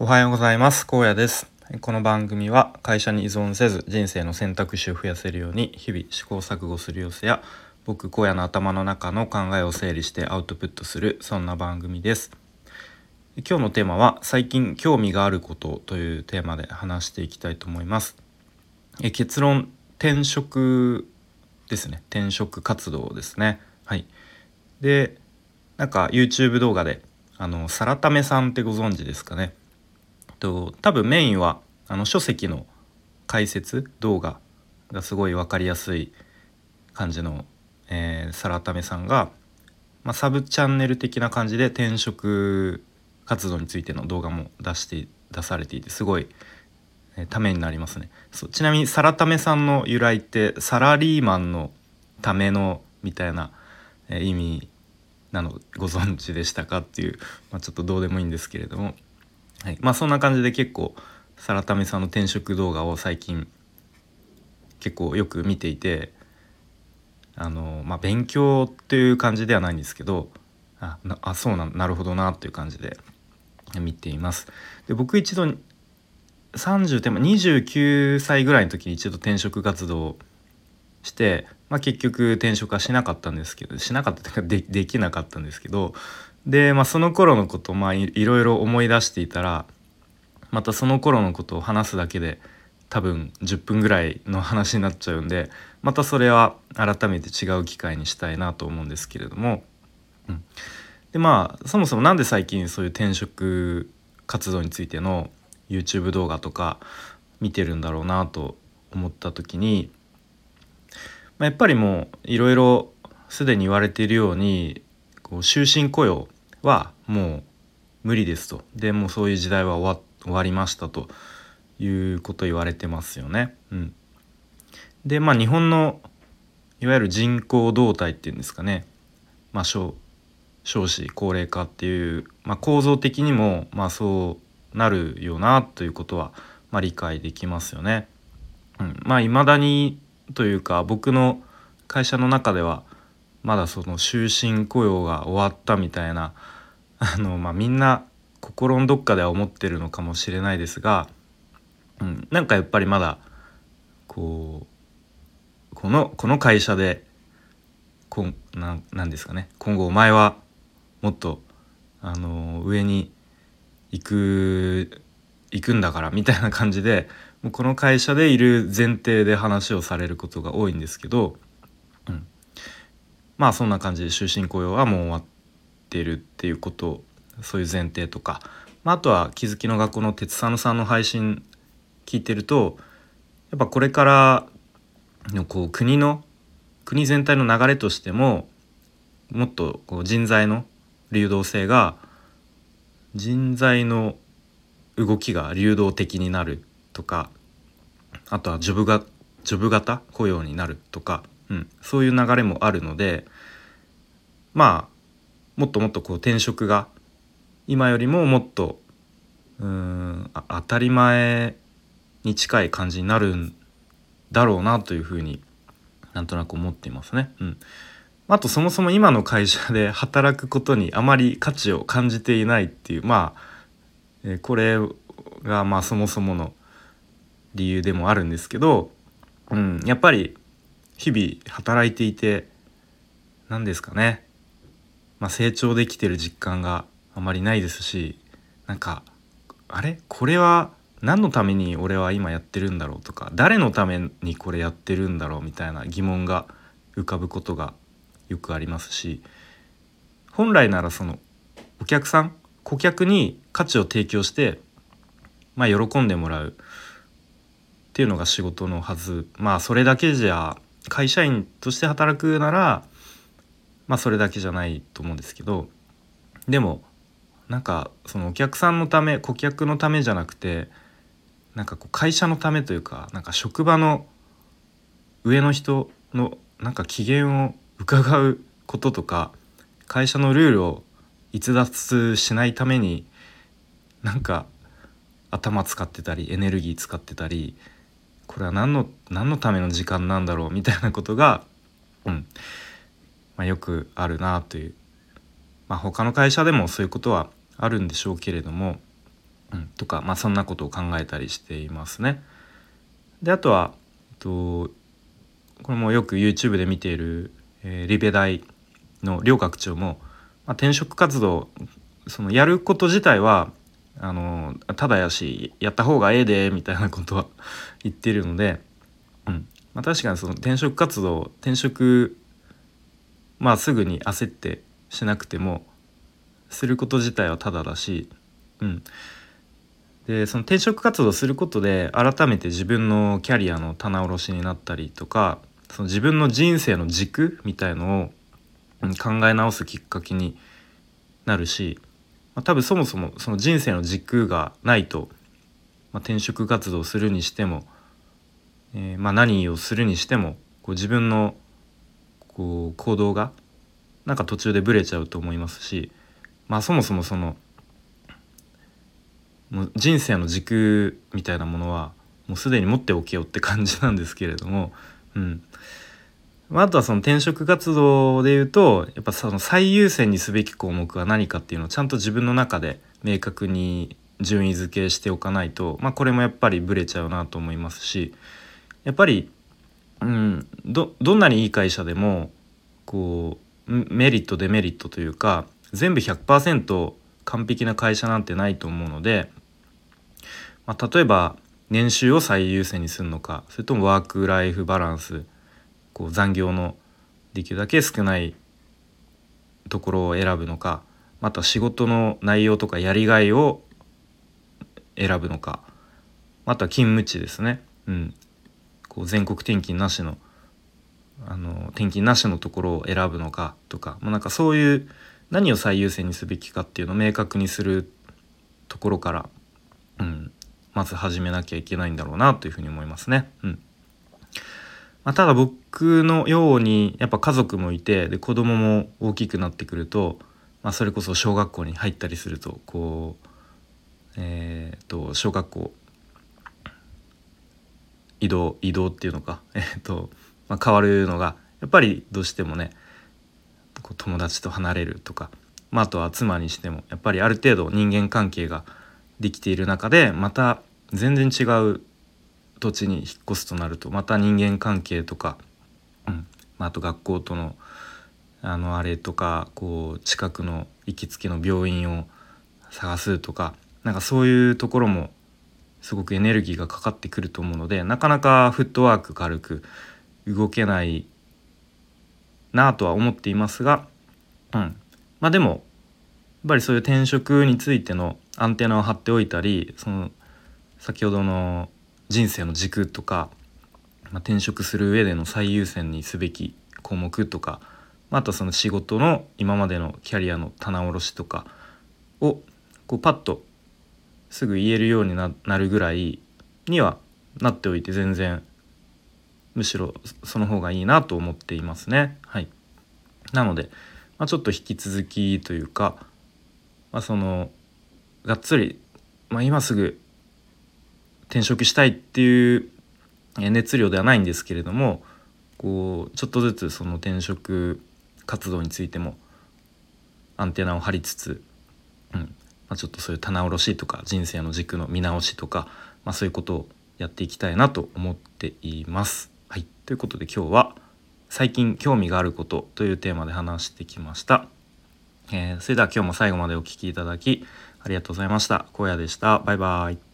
おはようございます。高野です。この番組は会社に依存せず人生の選択肢を増やせるように日々試行錯誤する様子や僕荒野の頭の中の考えを整理してアウトプットするそんな番組です。今日のテーマは最近興味があることというテーマで話していきたいと思います。え結論転職ですね。転職活動ですね。はい。でなんか YouTube 動画であのサラタメさんってご存知ですかね。と多分メインはあの書籍の解説動画がすごい分かりやすい感じの、えー、サラタメさんが、まあ、サブチャンネル的な感じで転職活動についての動画も出して出されていてすごい、えー、ためになりますね。そうちなみにサラタメさんの由来ってサラリーマンのためのみたいな、えー、意味なのご存知でしたかっていう、まあ、ちょっとどうでもいいんですけれども。はい、まあそんな感じで結構サラタメさんの転職動画を最近結構よく見ていてあのまあ勉強っていう感じではないんですけどああそうななるほどなという感じで見ています。で僕一度30手前29歳ぐらいの時に一度転職活動して、まあ、結局転職はしなかったんですけどしなかったというかできなかったんですけどで、まあ、その頃のことまあいろいろ思い出していたらまたその頃のことを話すだけで多分10分ぐらいの話になっちゃうんでまたそれは改めて違う機会にしたいなと思うんですけれども、うん、でまあそもそも何で最近そういう転職活動についての YouTube 動画とか見てるんだろうなと思った時に、まあ、やっぱりもういろいろすでに言われているようにこう終身雇用はもう無理ですとでもうそういう時代は終わ終わりましたということ言われてますよね。うん、でまあ日本のいわゆる人口動態っていうんですかね、まあ、少少子高齢化っていう、まあ、構造的にもまあそうなるよなということは、まあ、理解できますよね。うん、まあ未だにというか僕の会社の中ではまだその終身雇用が終わったみたいなあの、まあ、みんな心のどっかでは思ってるのかもしれないですが、うん、なんかやっぱりまだこうこのこの会社でこんななんですかね今後お前はもっとあの上に行く行くんだからみたいな感じでもうこの会社でいる前提で話をされることが多いんですけど、うん、まあそんな感じで終身雇用はもう終わっているっていうことそういう前提とか、まあ、あとは気づきの学校の鉄佐野さんの配信聞いてるとやっぱこれからのこう国の国全体の流れとしてももっとこう人材の流動性が人材の動きが流動的になるとかあとはジョブがジョブ型雇用になるとかうん、そういう流れもあるのでまあもっともっとこう転職が今よりももっとうん当たり前に近い感じになるんだろうなというふうになんとなく思っていますね。うん、あとそもそも今の会社で働くことにあまり価値を感じていないっていうまあ、えこれがまあそもそもの理由でもあるんですけど、うん、やっぱり日々働いていて何ですかね、まあ、成長できてる実感があまりないですしなんかあれ？これは何のために俺は今やってるんだろうとか誰のためにこれやってるんだろうみたいな疑問が浮かぶことがよくありますし本来ならそのお客さん顧客に価値を提供してまあ喜んでもらうっていうのが仕事のはず。まあそれだけじゃ会社員として働くならまあそれだけじゃないと思うんですけどでもなんかそのお客さんのため顧客のためじゃなくてなんかこう会社のためというかなんか職場の上の人のなんか機嫌を伺うこととか会社のルールを逸脱しないためになんか頭使ってたりエネルギー使ってたりこれは何の何のための時間なんだろうみたいなことが、うん。まあ、よくあるなという、まあ、他の会社でもそういうことはあるんでしょうけれども、うん、とか、まあ、そんなことを考えたりしていますね。であとは、えっと、これもよく YouTube で見ている、えー、リベ大の両学長も、まあ、転職活動そのやること自体はあのただやしやった方がええでみたいなことは言ってるので、うんまあ、確かにその転職活動転職まあすぐに焦ってしなくてもすること自体はただだし、うん、でその転職活動することで改めて自分のキャリアの棚卸しになったりとかその自分の人生の軸みたいのを考え直すきっかけになるしまあ、多分そもそもその人生の軸がないと、まあ、転職活動するにしても、えー、まあ何をするにしてもこう自分のこう行動がなんか途中でブレちゃうと思いますし、まあ、そもそもそのもう人生の軸みたいなものはもうすでに持っておけよって感じなんですけれども、うん。ま、あとはその転職活動でいうとやっぱその最優先にすべき項目は何かっていうのをちゃんと自分の中で明確に順位付けしておかないと、まあ、これもやっぱりブレちゃうなと思いますしやっぱり、うん、どどんなにいい会社でもこうメリットデメリットというか全部100%完璧な会社なんてないと思うので、まあ、例えば年収を最優先にするのかそれともワーク・ライフ・バランスこう残業のできるだけ少ないところを選ぶのかまた仕事の内容とかやりがいを選ぶのかまた勤務地ですね、うん、こう全国転勤なしのあの転勤なしのところを選ぶのかとかもうなんかそういう何を最優先にすべきかっていうのを明確にするところから、うん、まず始めなきゃいけないんだろうなというふうに思いますね。うんまあ、ただ僕のようにやっぱ家族もいてで子供も大きくなってくると、まあ、それこそ小学校に入ったりするとこうえー、と小学校移動移動っていうのか、えーとまあ、変わるのがやっぱりどうしてもね友達と離れるとか、まあ、あとは妻にしてもやっぱりある程度人間関係ができている中でまた全然違う土地に引っ越すとなるとまた人間関係とか、うんまあ、あと学校とのあのあれとかこう近くの行きつけの病院を探すとかなんかそういうところもすごくエネルギーがかかってくると思うのでなかなかフットワーク軽く動けないなとは思っていますが、うん、まあでもやっぱりそういう転職についてのアンテナを張っておいたりその先ほどの人生の軸とか、まあ、転職する上での最優先にすべき項目とか、まあ、あとその仕事の今までのキャリアの棚卸しとかをこうパッとすぐ言えるようになるぐらいにはなっておいて全然むしろその方がいいなと思っていますね。はい、なので、まあ、ちょっと引き続きというか、まあ、そのがっつり、まあ、今すぐ転職したいっていう熱量ではないんですけれどもこうちょっとずつその転職活動についてもアンテナを張りつつ、うんまあ、ちょっとそういう棚卸しとか人生の軸の見直しとか、まあ、そういうことをやっていきたいなと思っています。はい、ということで今日は「最近興味があること」というテーマで話してきました。えー、それでは今日も最後までお聴きいただきありがとうございました。荒野でした。バイバイ。